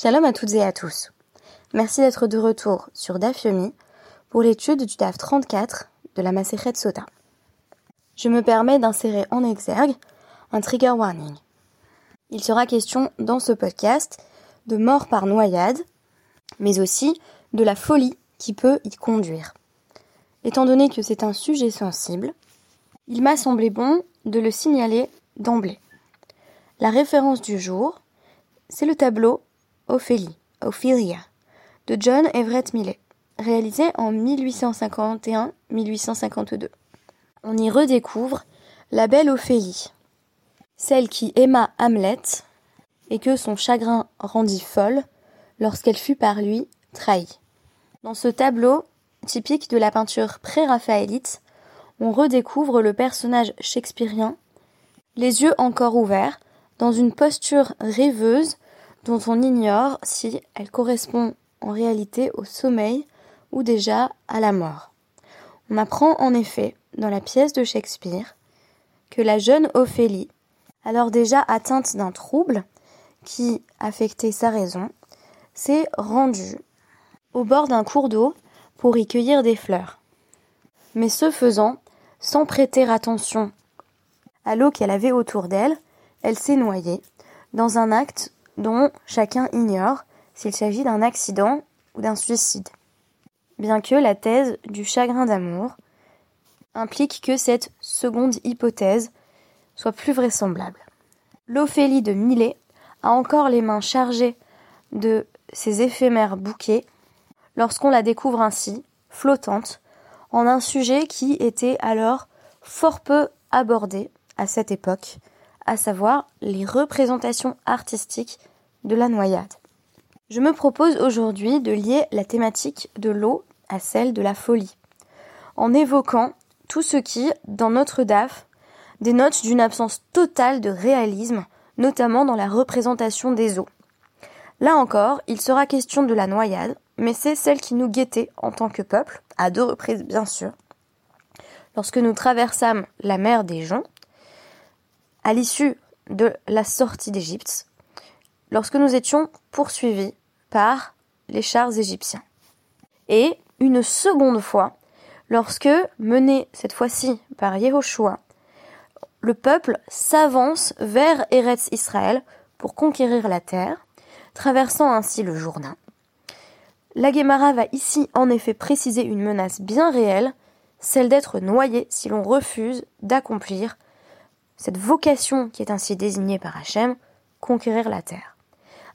Shalom à toutes et à tous. Merci d'être de retour sur DAF Yomi pour l'étude du DAF 34 de la Masechet Sota. Je me permets d'insérer en exergue un trigger warning. Il sera question dans ce podcast de mort par noyade, mais aussi de la folie qui peut y conduire. Étant donné que c'est un sujet sensible, il m'a semblé bon de le signaler d'emblée. La référence du jour, c'est le tableau Ophélie, Ophelia, de John Everett Millet, réalisé en 1851-1852. On y redécouvre la belle Ophélie, celle qui aima Hamlet et que son chagrin rendit folle lorsqu'elle fut par lui trahie. Dans ce tableau, typique de la peinture pré-raphaélite, on redécouvre le personnage shakespearien, les yeux encore ouverts, dans une posture rêveuse dont on ignore si elle correspond en réalité au sommeil ou déjà à la mort. On apprend en effet, dans la pièce de Shakespeare, que la jeune Ophélie, alors déjà atteinte d'un trouble qui affectait sa raison, s'est rendue au bord d'un cours d'eau pour y cueillir des fleurs. Mais ce faisant, sans prêter attention à l'eau qu'elle avait autour d'elle, elle s'est noyée, dans un acte dont chacun ignore s'il s'agit d'un accident ou d'un suicide. Bien que la thèse du chagrin d'amour implique que cette seconde hypothèse soit plus vraisemblable. L'Ophélie de Millet a encore les mains chargées de ces éphémères bouquets lorsqu'on la découvre ainsi, flottante, en un sujet qui était alors fort peu abordé à cette époque, à savoir les représentations artistiques de la noyade. Je me propose aujourd'hui de lier la thématique de l'eau à celle de la folie, en évoquant tout ce qui, dans notre DAF, dénote d'une absence totale de réalisme, notamment dans la représentation des eaux. Là encore, il sera question de la noyade, mais c'est celle qui nous guettait en tant que peuple, à deux reprises bien sûr, lorsque nous traversâmes la mer des joncs, à l'issue de la sortie d'Égypte, lorsque nous étions poursuivis par les chars égyptiens. Et une seconde fois, lorsque, mené cette fois-ci par Yehoshua, le peuple s'avance vers Eretz Israël pour conquérir la terre, traversant ainsi le Jourdain. La Guémara va ici en effet préciser une menace bien réelle, celle d'être noyé si l'on refuse d'accomplir cette vocation qui est ainsi désignée par Hachem, conquérir la terre.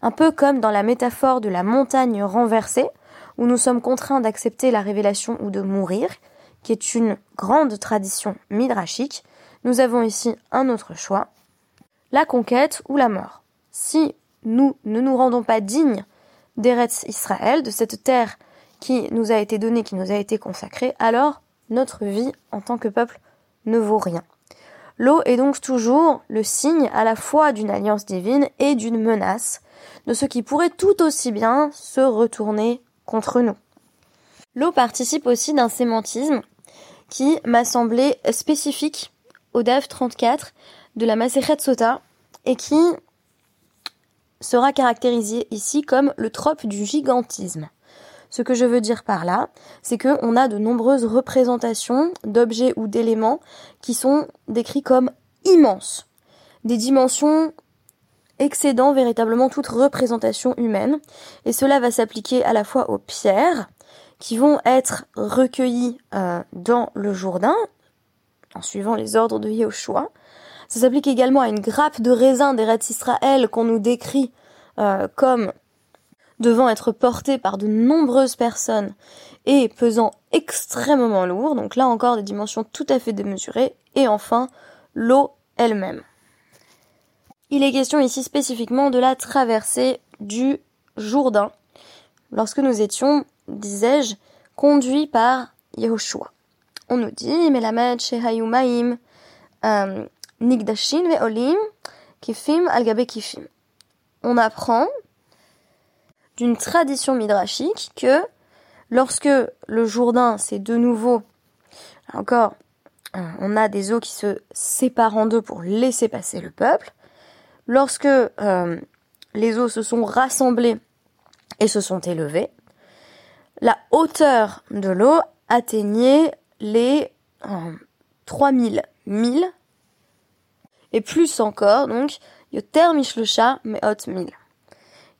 Un peu comme dans la métaphore de la montagne renversée, où nous sommes contraints d'accepter la révélation ou de mourir, qui est une grande tradition midrashique, nous avons ici un autre choix, la conquête ou la mort. Si nous ne nous rendons pas dignes d'Eretz Israël, de cette terre qui nous a été donnée, qui nous a été consacrée, alors notre vie en tant que peuple ne vaut rien. L'eau est donc toujours le signe à la fois d'une alliance divine et d'une menace, de ce qui pourrait tout aussi bien se retourner contre nous. L'eau participe aussi d'un sémantisme qui m'a semblé spécifique au DAF 34 de la Masechet Sota et qui sera caractérisé ici comme le trope du gigantisme. Ce que je veux dire par là, c'est qu'on a de nombreuses représentations d'objets ou d'éléments qui sont décrits comme immenses, des dimensions excédant véritablement toute représentation humaine, et cela va s'appliquer à la fois aux pierres, qui vont être recueillies euh, dans le Jourdain, en suivant les ordres de Yehoshua. Ça s'applique également à une grappe de raisin d'Eretz Israël qu'on nous décrit euh, comme devant être porté par de nombreuses personnes et pesant extrêmement lourd, donc là encore des dimensions tout à fait démesurées, et enfin l'eau elle-même. Il est question ici spécifiquement de la traversée du Jourdain, lorsque nous étions, disais-je, conduits par Yehoshua. On nous dit, Melamed euh, Nigdashin Kifim Kifim. On apprend d'une tradition midrashique que lorsque le Jourdain s'est de nouveau, encore, on a des eaux qui se séparent en deux pour laisser passer le peuple, lorsque euh, les eaux se sont rassemblées et se sont élevés. La hauteur de l'eau atteignait les 3000 milles et plus encore, donc yoter mishlosha meot mil.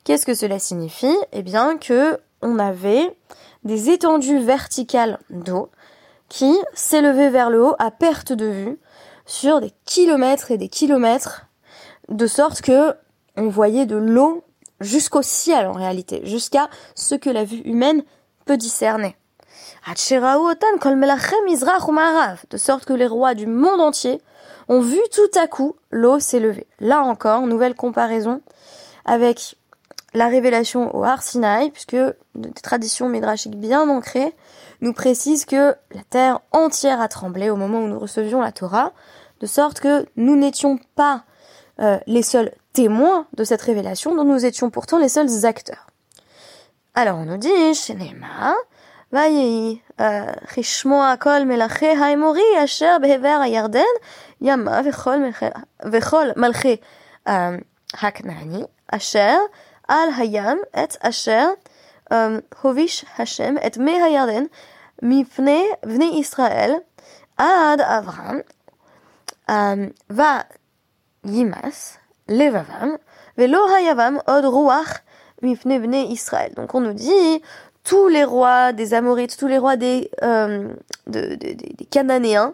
Qu'est-ce que cela signifie? Eh bien que on avait des étendues verticales d'eau qui s'élevaient vers le haut à perte de vue sur des kilomètres et des kilomètres, de sorte que on voyait de l'eau jusqu'au ciel en réalité, jusqu'à ce que la vue humaine peut discerner. De sorte que les rois du monde entier ont vu tout à coup l'eau s'élever. Là encore, nouvelle comparaison avec la révélation au Har Sinai, puisque des traditions midrashiques bien ancrées nous précisent que la terre entière a tremblé au moment où nous recevions la Torah, de sorte que nous n'étions pas euh, les seuls témoins de cette révélation dont nous étions pourtant les seuls acteurs. Alors on nous dit, Shenema, Vayi, euh, Rishmoa kol melache haimori, asher behever ayarden, yama vechol malche euh, haknani, asher al hayam et asher hovish hashem et me hayarden, mifne vne Israël, ad Avram, va Levavam, Od Israël. Donc on nous dit, tous les rois des Amorites, tous les rois des, euh, des Cananéens,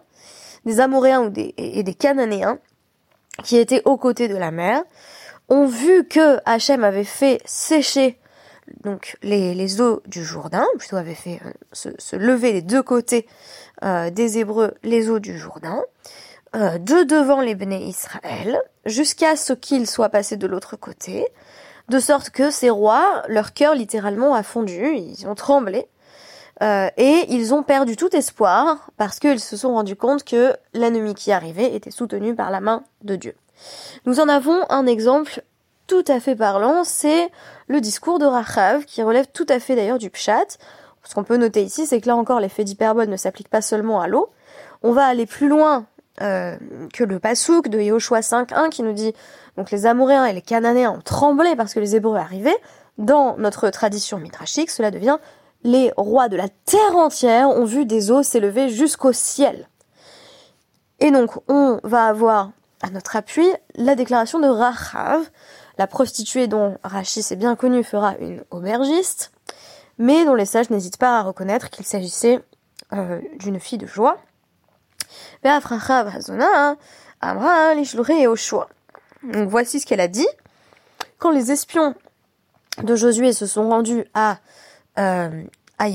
des Amoréens ou des, et des Cananéens, qui étaient aux côtés de la mer, ont vu que Hachem avait fait sécher donc les, les eaux du Jourdain, plutôt avait fait euh, se, se, lever des deux côtés euh, des Hébreux les eaux du Jourdain, de devant les Béné Israël, jusqu'à ce qu'ils soient passés de l'autre côté, de sorte que ces rois, leur cœur littéralement a fondu, ils ont tremblé, euh, et ils ont perdu tout espoir parce qu'ils se sont rendus compte que l'ennemi qui arrivait était soutenu par la main de Dieu. Nous en avons un exemple tout à fait parlant, c'est le discours de Rachav, qui relève tout à fait d'ailleurs du Pshat. Ce qu'on peut noter ici, c'est que là encore, l'effet d'hyperbole ne s'applique pas seulement à l'eau. On va aller plus loin euh, que le Passouk de Yehoshua 5.1 qui nous dit donc les Amoréens et les Cananéens ont tremblé parce que les Hébreux arrivaient. Dans notre tradition midrashique, cela devient les rois de la terre entière ont vu des eaux s'élever jusqu'au ciel. Et donc on va avoir à notre appui la déclaration de Rachav, la prostituée dont Rachis est bien connu fera une aubergiste, mais dont les sages n'hésitent pas à reconnaître qu'il s'agissait euh, d'une fille de joie. Donc voici ce qu'elle a dit. Quand les espions de Josué se sont rendus à, euh, à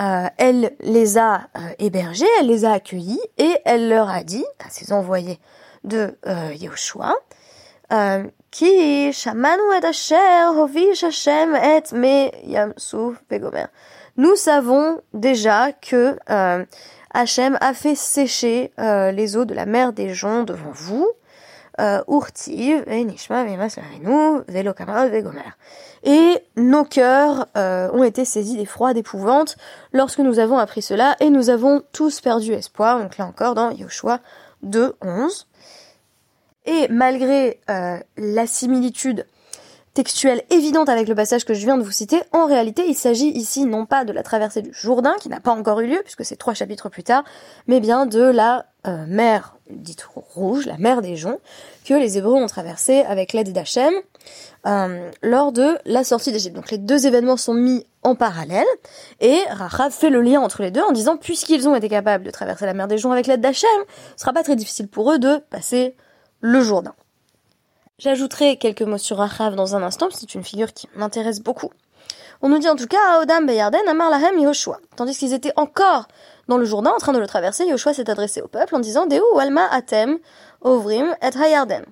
euh, elle les a euh, hébergés, elle les a accueillis et elle leur a dit, à ses envoyés de euh, euh, qui et me. Nous savons déjà que euh, Hachem a fait sécher euh, les eaux de la mer des gens devant vous. Euh, Urtiv, et Nishma. Et nos cœurs euh, ont été saisis d'effroi, d'épouvante lorsque nous avons appris cela, et nous avons tous perdu espoir. Donc là encore dans Yoshua 2, 11. Et malgré la similitude textuelle évidente avec le passage que je viens de vous citer, en réalité, il s'agit ici non pas de la traversée du Jourdain, qui n'a pas encore eu lieu, puisque c'est trois chapitres plus tard, mais bien de la euh, mer dite rouge, la mer des joncs, que les Hébreux ont traversée avec l'aide d'Hachem euh, lors de la sortie d'Égypte. Donc les deux événements sont mis en parallèle, et Rachav fait le lien entre les deux en disant, puisqu'ils ont été capables de traverser la mer des joncs avec l'aide d'Hachem, ce sera pas très difficile pour eux de passer le Jourdain. J'ajouterai quelques mots sur Rachav dans un instant, c'est une figure qui m'intéresse beaucoup. On nous dit en tout cas, Odam Beyarden Amar Lahem Yoshua. Tandis qu'ils étaient encore dans le Jourdain en train de le traverser, Yoshua s'est adressé au peuple en disant Deu Alma Atem Ovrim et Hayarden.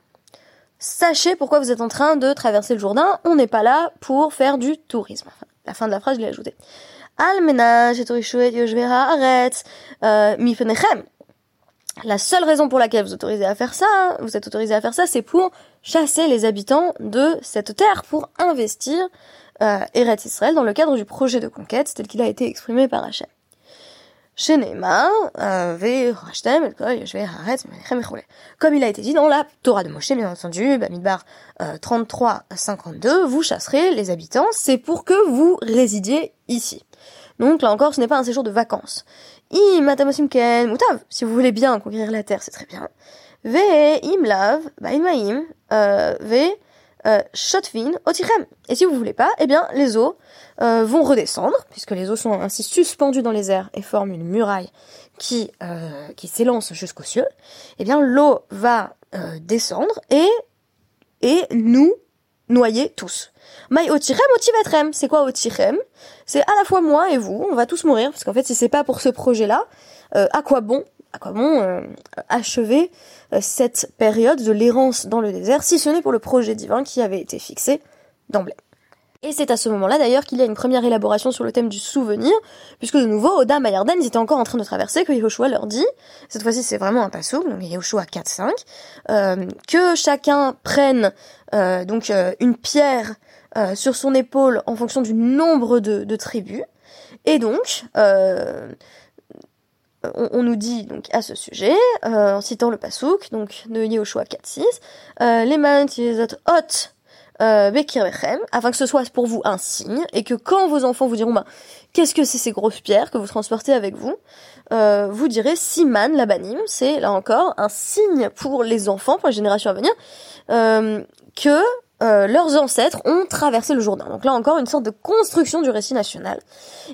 Sachez pourquoi vous êtes en train de traverser le Jourdain, on n'est pas là pour faire du tourisme. la fin de la phrase, je l'ai ajoutée. Almenaj et Yoshvera Aretz euh, Mifenechem. La seule raison pour laquelle vous autorisez à faire ça, vous êtes autorisé à faire ça, c'est pour chasser les habitants de cette terre, pour investir euh, Eretz Israël dans le cadre du projet de conquête tel qu'il a été exprimé par Hachem. Comme il a été dit dans la Torah de Moshe, bien entendu, Bamidbar 33 52, vous chasserez les habitants, c'est pour que vous résidiez ici. Donc là encore, ce n'est pas un séjour de vacances. Ken si vous voulez bien conquérir la terre, c'est très bien. Ve imlav, bainmaim, ve shotvin otichem. Et si vous voulez pas, eh bien les eaux euh, vont redescendre, puisque les eaux sont ainsi suspendues dans les airs et forment une muraille qui, euh, qui s'élance jusqu'aux cieux. Eh bien l'eau va euh, descendre et, et nous noyer tous. Mai otirem otivetrem. C'est quoi otirem C'est à la fois moi et vous, on va tous mourir, parce qu'en fait si c'est pas pour ce projet-là, à quoi bon? À quoi bon achever cette période de l'errance dans le désert, si ce n'est pour le projet divin qui avait été fixé d'emblée? Et c'est à ce moment-là d'ailleurs qu'il y a une première élaboration sur le thème du souvenir, puisque de nouveau, Oda et Yarden, ils étaient encore en train de traverser, que Yehoshua leur dit, cette fois-ci c'est vraiment un passouk, donc Yehoshua 4-5, euh, que chacun prenne euh, donc euh, une pierre euh, sur son épaule en fonction du nombre de, de tribus, et donc on, on, nous dit donc à ce sujet, en citant le pasouk, donc de Yehoshua 4-6, les man hot euh, afin que ce soit pour vous un signe, et que quand vos enfants vous diront, bah, qu'est-ce que c'est ces grosses pierres que vous transportez avec vous, euh, vous direz Siman Labanim, c'est là encore un signe pour les enfants, pour les générations à venir, euh, que euh, leurs ancêtres ont traversé le Jourdain. Donc là encore une sorte de construction du récit national.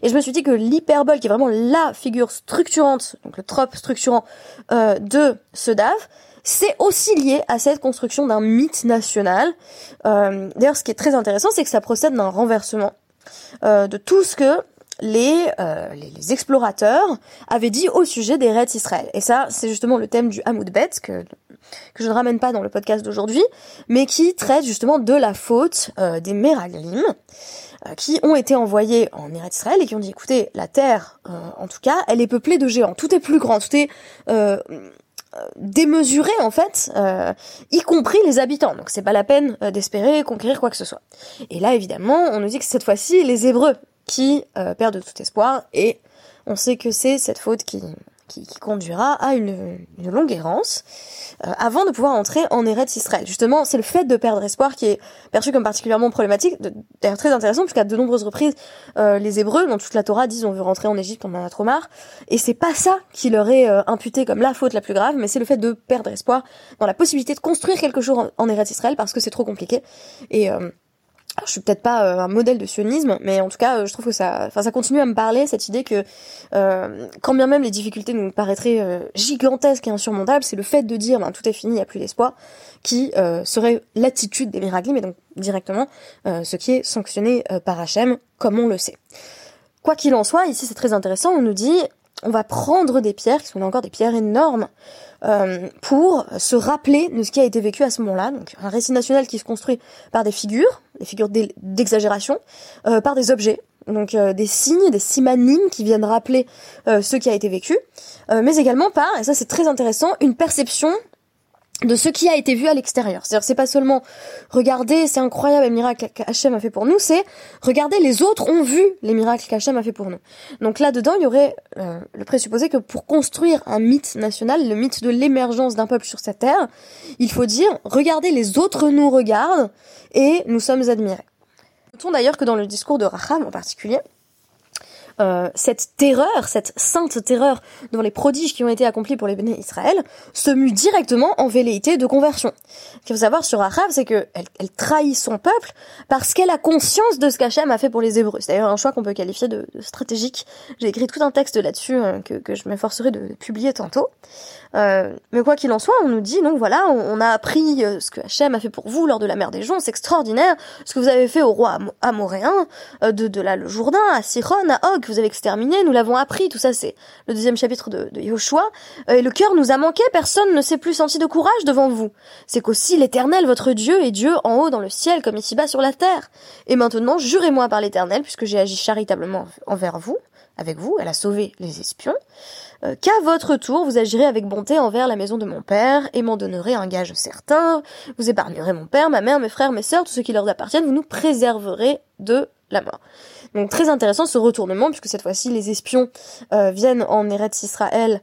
Et je me suis dit que l'hyperbole, qui est vraiment la figure structurante, donc le trope structurant de ce DAF, c'est aussi lié à cette construction d'un mythe national. Euh, D'ailleurs, ce qui est très intéressant, c'est que ça procède d'un renversement euh, de tout ce que les, euh, les, explorateurs avaient dit au sujet des raids Israël. Et ça, c'est justement le thème du Hamoud Bet, que, que je ne ramène pas dans le podcast d'aujourd'hui, mais qui traite justement de la faute euh, des Meraglim, euh, qui ont été envoyés en Eretz Israël et qui ont dit, écoutez, la terre, euh, en tout cas, elle est peuplée de géants, tout est plus grand, tout est démesuré en fait, euh, y compris les habitants. Donc c'est pas la peine euh, d'espérer conquérir quoi que ce soit. Et là évidemment, on nous dit que cette fois-ci les Hébreux qui euh, perdent tout espoir et on sait que c'est cette faute qui qui, conduira à une, longue errance euh, avant de pouvoir entrer en Eretz Israël. Justement, c'est le fait de perdre espoir qui est perçu comme particulièrement problématique, d'ailleurs très intéressant, puisqu'à de nombreuses reprises, euh, les Hébreux, dans toute la Torah, disent on veut rentrer en Égypte, on en a trop marre, et c'est pas ça qui leur est euh, imputé comme la faute la plus grave, mais c'est le fait de perdre espoir dans la possibilité de construire quelque chose en, en Eretz Israël parce que c'est trop compliqué. Et alors, je suis peut-être pas euh, un modèle de sionisme, mais en tout cas, euh, je trouve que ça, enfin, ça continue à me parler cette idée que, euh, quand bien même les difficultés nous paraîtraient gigantesques et insurmontables, c'est le fait de dire, ben, tout est fini, il n'y a plus d'espoir, qui serait l'attitude des miracles, mais donc directement ce qui est sanctionné par Hachem, comme on le sait. Quoi qu'il en soit, ici c'est très intéressant, on nous dit, on va prendre des pierres, qui sont encore des pierres énormes, euh, pour se rappeler de ce qui a été vécu à ce moment-là. Donc un récit national qui se construit par des figures, des figures d'exagération, euh, par des objets, donc euh, des signes, des simanimes qui viennent rappeler ce qui a été vécu, mais également par, et ça c'est très intéressant, une perception de ce qui a été vu à l'extérieur. C'est-à-dire c'est pas seulement regarder, c'est incroyable les miracles qu'Hachem a fait pour nous, c'est regarder les autres ont vu les miracles qu'Hachem a fait pour nous. Donc là-dedans, il y aurait euh, le présupposé que pour construire un mythe national, le mythe de l'émergence d'un peuple sur cette terre, il faut dire regardez les autres nous regardent et nous sommes admirés. Notons d'ailleurs que dans le discours de Raham en particulier, euh, cette terreur, cette sainte terreur devant les prodiges qui ont été accomplis pour les bénis Israël, se mue directement en velléité de conversion. Ce qu'il faut savoir sur Ahab, c'est que elle, trahit son peuple parce qu'elle a conscience de ce qu'Hachem a fait pour les Hébreux. C'est d'ailleurs un choix qu'on peut qualifier de, stratégique. J'ai écrit tout un texte là-dessus euh, que, je m'efforcerai de publier tantôt. Euh, mais quoi qu'il en soit, on nous dit, donc voilà, on, a appris euh, ce que Hachem a fait pour vous lors de la mer des joncs, c'est extraordinaire, ce que vous avez fait au roi amoréen, de, de là le Jourdain, à Siron, à Og, vous avez exterminé, nous l'avons appris, tout ça c'est le deuxième chapitre de, de Yoshua, et le cœur nous a manqué, personne ne s'est plus senti de courage devant vous. C'est qu'aussi l'Éternel, votre Dieu, est Dieu en haut dans le ciel comme ici-bas sur la terre. Et maintenant, jurez-moi par l'Éternel, puisque j'ai agi charitablement envers vous, avec vous, elle a sauvé les espions, euh, qu'à votre tour vous agirez avec bonté envers la maison de mon père, et m'en donnerez un gage certain, vous épargnerez mon père, ma mère, mes frères, mes sœurs, tout ce qui leur appartient, vous nous préserverez de la. Donc très intéressant ce retournement, puisque cette fois-ci les espions euh, viennent en Eretz Israël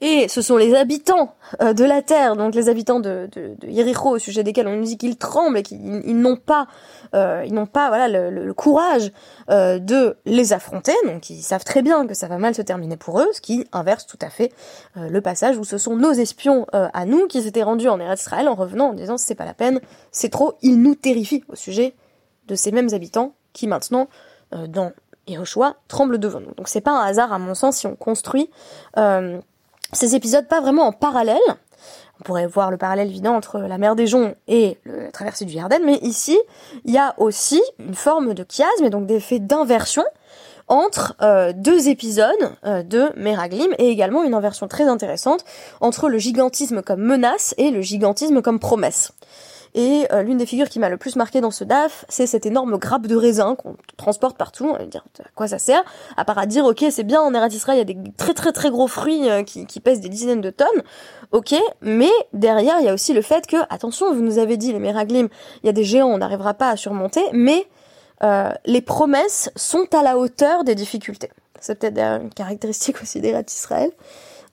et ce sont les habitants euh, de la terre, donc les habitants de, de, de au sujet desquels on nous dit qu'ils tremblent et qu'ils n'ont pas, euh, ils n'ont pas voilà le, courage de les affronter. Donc ils savent très bien que ça va mal se terminer pour eux, ce qui inverse tout à fait le passage où ce sont nos espions à nous qui s'étaient rendus en Eretz Israël en revenant en disant c'est pas la peine, c'est trop, ils nous terrifient au sujet de ces mêmes habitants qui maintenant dans Yehoshua tremblent devant nous. Donc c'est pas un hasard à mon sens si on construit ces épisodes pas vraiment en parallèle. On pourrait voir le parallèle évident entre la mer des Joncs et la traversée du Yarden, mais ici, il y a aussi une forme de chiasme et donc d'effet d'inversion entre euh, deux épisodes euh, de Meraglim et également une inversion très intéressante entre le gigantisme comme menace et le gigantisme comme promesse. Et euh, l'une des figures qui m'a le plus marqué dans ce DAF, c'est cette énorme grappe de raisin qu'on transporte partout. On va dire à quoi ça sert À part à dire, ok, c'est bien, en Eretz il y a des très très très gros fruits euh, qui, qui pèsent des dizaines de tonnes. Ok, mais derrière, il y a aussi le fait que, attention, vous nous avez dit, les Meraglim, il y a des géants, on n'arrivera pas à surmonter, mais euh, les promesses sont à la hauteur des difficultés. C'est peut-être une caractéristique aussi d'Eretz Israël.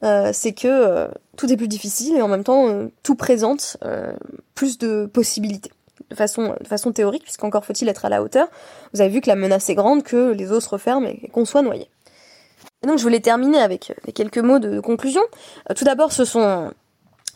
Euh, c'est que euh, tout est plus difficile et en même temps euh, tout présente plus de possibilités de façon, de façon théorique, puisqu'encore faut-il être à la hauteur. Vous avez vu que la menace est grande, que les eaux se referment et qu'on soit noyé. Donc je voulais terminer avec quelques mots de conclusion. tout d'abord, ce sont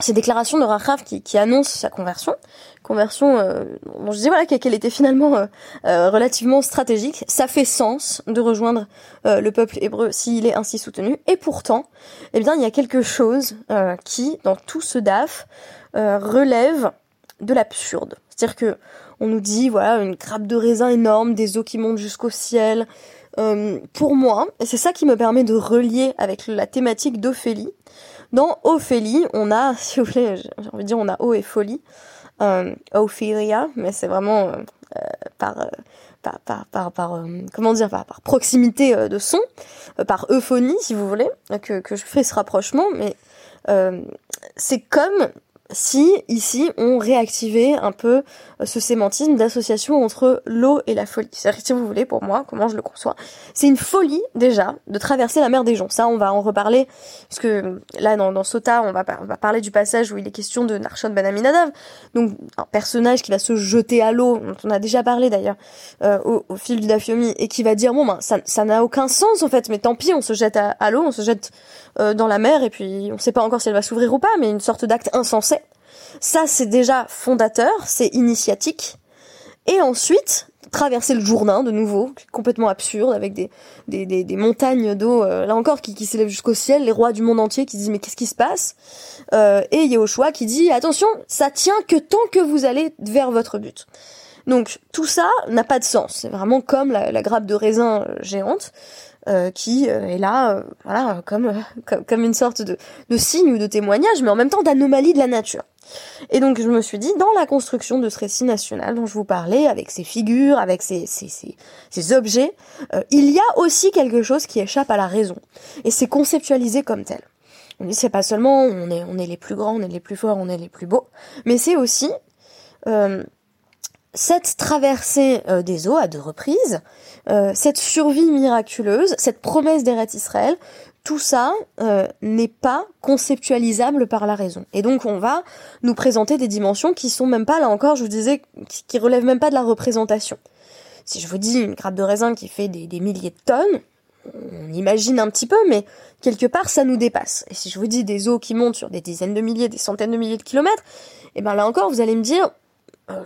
ces déclarations de Rachav qui, qui annonce sa conversion, conversion euh, je disais voilà qu'elle était finalement euh, euh, relativement stratégique. Ça fait sens de rejoindre euh, le peuple hébreu s'il est ainsi soutenu. Et pourtant, eh bien, il y a quelque chose qui, dans tout ce daf, relève de l'absurde. C'est-à-dire que on nous dit voilà une grappe de raisin énorme, des eaux qui montent jusqu'au ciel. pour moi, et c'est ça qui me permet de relier avec la thématique d'Ophélie dans Ophélie, on a, si vous voulez, j'ai envie de dire, on a O et folie, euh, mais c'est vraiment euh, euh par, euh, par, par, par, par euh, comment dire, par, par proximité de son, par euphonie, si vous voulez, que, que je fais ce rapprochement, mais c'est comme si ici on réactivait un peu euh, ce sémantisme d'association entre l'eau et la folie. C'est-à-dire si vous voulez, pour moi, comment je le conçois, c'est une folie déjà de traverser la mer des joncs. Ça, on va en reparler, puisque là, dans, Sota, on va, parler du passage où il est question de Narshon Ben Aminadav, donc un personnage qui va se jeter à l'eau, dont on a déjà parlé d'ailleurs euh, au, fil du Dafyomi, et qui va dire, bon ben, ça n'a aucun sens en fait, mais tant pis, on se jette à, l'eau, on se jette euh, dans la mer, et puis on sait pas encore si elle va s'ouvrir ou pas, mais une sorte d'acte insensé ça, c'est déjà fondateur, c'est initiatique. Et ensuite, traverser le Jourdain de nouveau, complètement absurde, avec des, des, des, montagnes d'eau, euh, là encore, qui, qui s'élèvent jusqu'au ciel, les rois du monde entier qui disent mais qu'est-ce qui se passe euh, Et Yehoshua qui dit attention, ça tient que tant que vous allez vers votre but. Donc tout ça n'a pas de sens, c'est vraiment comme la, grappe de raisin euh, géante. Euh, qui est là, voilà, comme, comme, une sorte de, signe ou de témoignage, mais en même temps d'anomalie de la nature. Et donc je me suis dit, dans la construction de ce récit national dont je vous parlais, avec ses figures, avec ses, objets, euh, il y a aussi quelque chose qui échappe à la raison. Et c'est conceptualisé comme tel. On dit c'est pas seulement on est, on est les plus grands, on est les plus forts, on est les plus beaux, mais c'est aussi euh, cette traversée euh, des eaux à deux reprises, cette survie miraculeuse, cette promesse d'Eret Israël, tout ça euh, n'est pas conceptualisable par la raison. Et donc on va nous présenter des dimensions qui sont même pas, là encore, je vous disais, qui, relèvent même pas de la représentation. Si je vous dis une grappe de raisin qui fait des, milliers de tonnes, on imagine un petit peu, mais quelque part ça nous dépasse. Et si je vous dis des eaux qui montent sur des dizaines de milliers, des centaines de milliers de kilomètres, et eh ben là encore vous allez me dire, euh,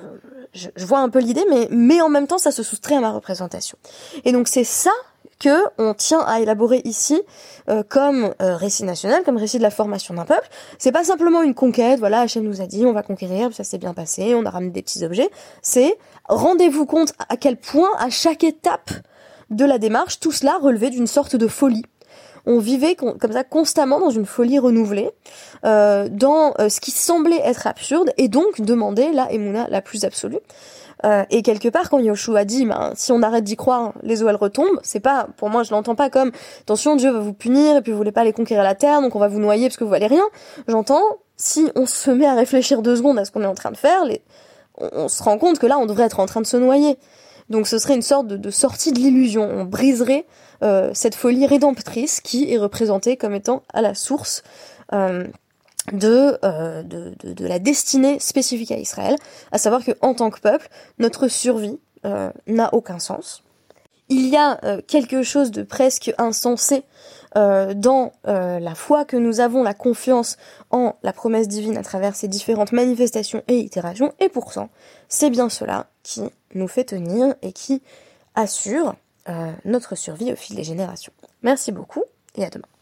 je, vois un peu l'idée, mais, mais en même temps ça se soustrait à ma représentation. Et donc c'est ça que on tient à élaborer ici euh, comme euh, récit national, comme récit de la formation d'un peuple. C'est pas simplement une conquête, voilà, Hachem nous a dit on va conquérir, ça s'est bien passé, on a ramené des petits objets. C'est rendez-vous compte à quel point à chaque étape de la démarche, tout cela relevait d'une sorte de folie. On vivait comme ça constamment dans une folie renouvelée, euh, dans ce qui semblait être absurde, et donc demander la émouna la plus absolue. Euh, et quelque part, quand Yoshua dit, ben, si on arrête d'y croire, les eaux elles retombent, c'est pas, pour moi, je l'entends pas comme, attention, Dieu va vous punir et puis vous voulez pas aller conquérir la terre, donc on va vous noyer parce que vous valez rien. J'entends, si on se met à réfléchir deux secondes à ce qu'on est en train de faire, les... on, se rend compte que là, on devrait être en train de se noyer. Donc ce serait une sorte de, sortie de l'illusion. On briserait cette folie rédemptrice qui est représentée comme étant à la source de, de, de, la destinée spécifique à Israël, à savoir que en tant que peuple, notre survie n'a aucun sens. Il y a quelque chose de presque insensé euh, dans euh, la foi que nous avons, la confiance en la promesse divine à travers ces différentes manifestations et itérations, et pourtant, c'est bien cela qui nous fait tenir et qui assure euh, notre survie au fil des générations. Merci beaucoup et à demain.